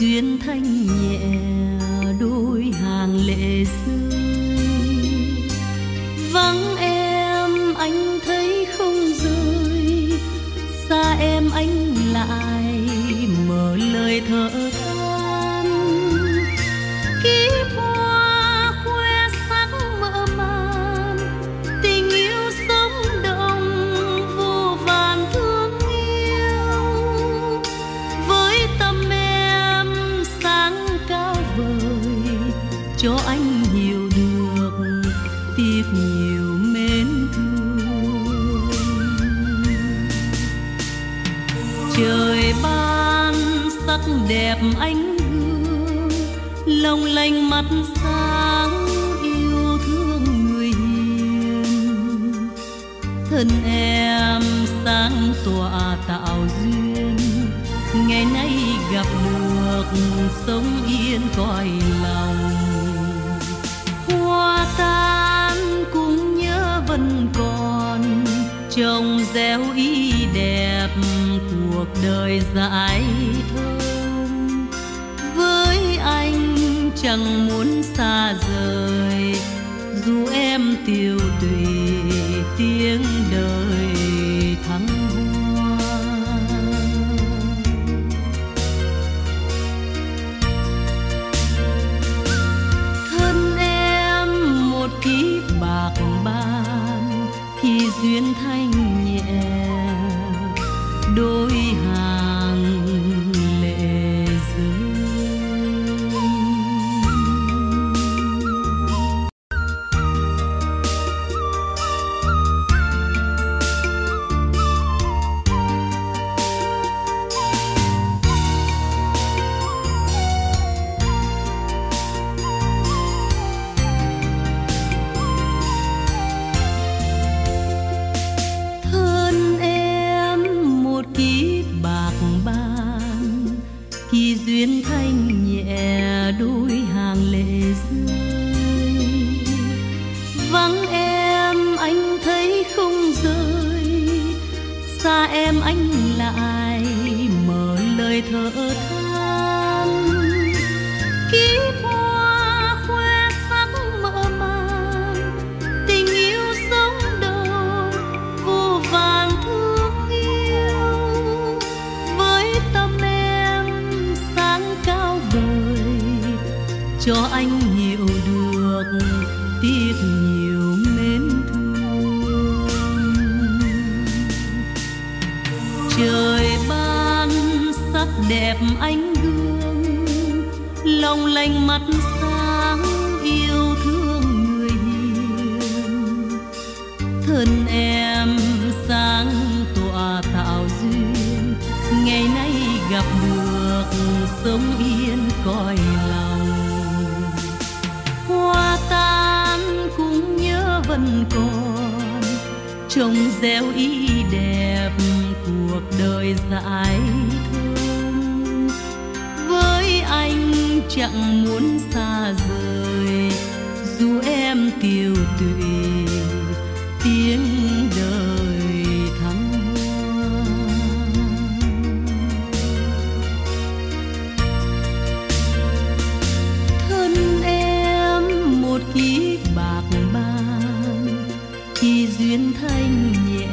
duyên thanh nhẹ đôi hàng lệ rơi sắc đẹp ánh gương lòng lanh mắt sáng yêu thương người hiền. Thân em sáng tỏa tạo duyên, ngày nay gặp được sống yên cõi lòng. Hoa tan gieo ý đẹp cuộc đời dại thơm. Với anh chẳng muốn xa rời, dù em tiêu tùy tiếng đời thắng vắng em, anh thấy không rơi. Xa em, anh lại mở lời thở than. Ký hoa khoe sắc mơ màng, tình yêu sống đầu, vô vàn thương yêu. Với tâm em sáng cao vời, cho anh hiểu được tiếc nhiều. Đẹp ánh gương, lòng lành mắt sáng yêu thương người hiền thân em sáng tỏa tạo duyên, ngày nay gặp được sống yên cõi lòng hoa tan cũng nhớ vẫn còn, trông gieo ý đẹp cuộc đời dài. Chẳng muốn xa rời. Dù em tiêu tụy, tiếng đời thăng hoa. Thân em một ký bạc ban khi duyên thanh nhẹ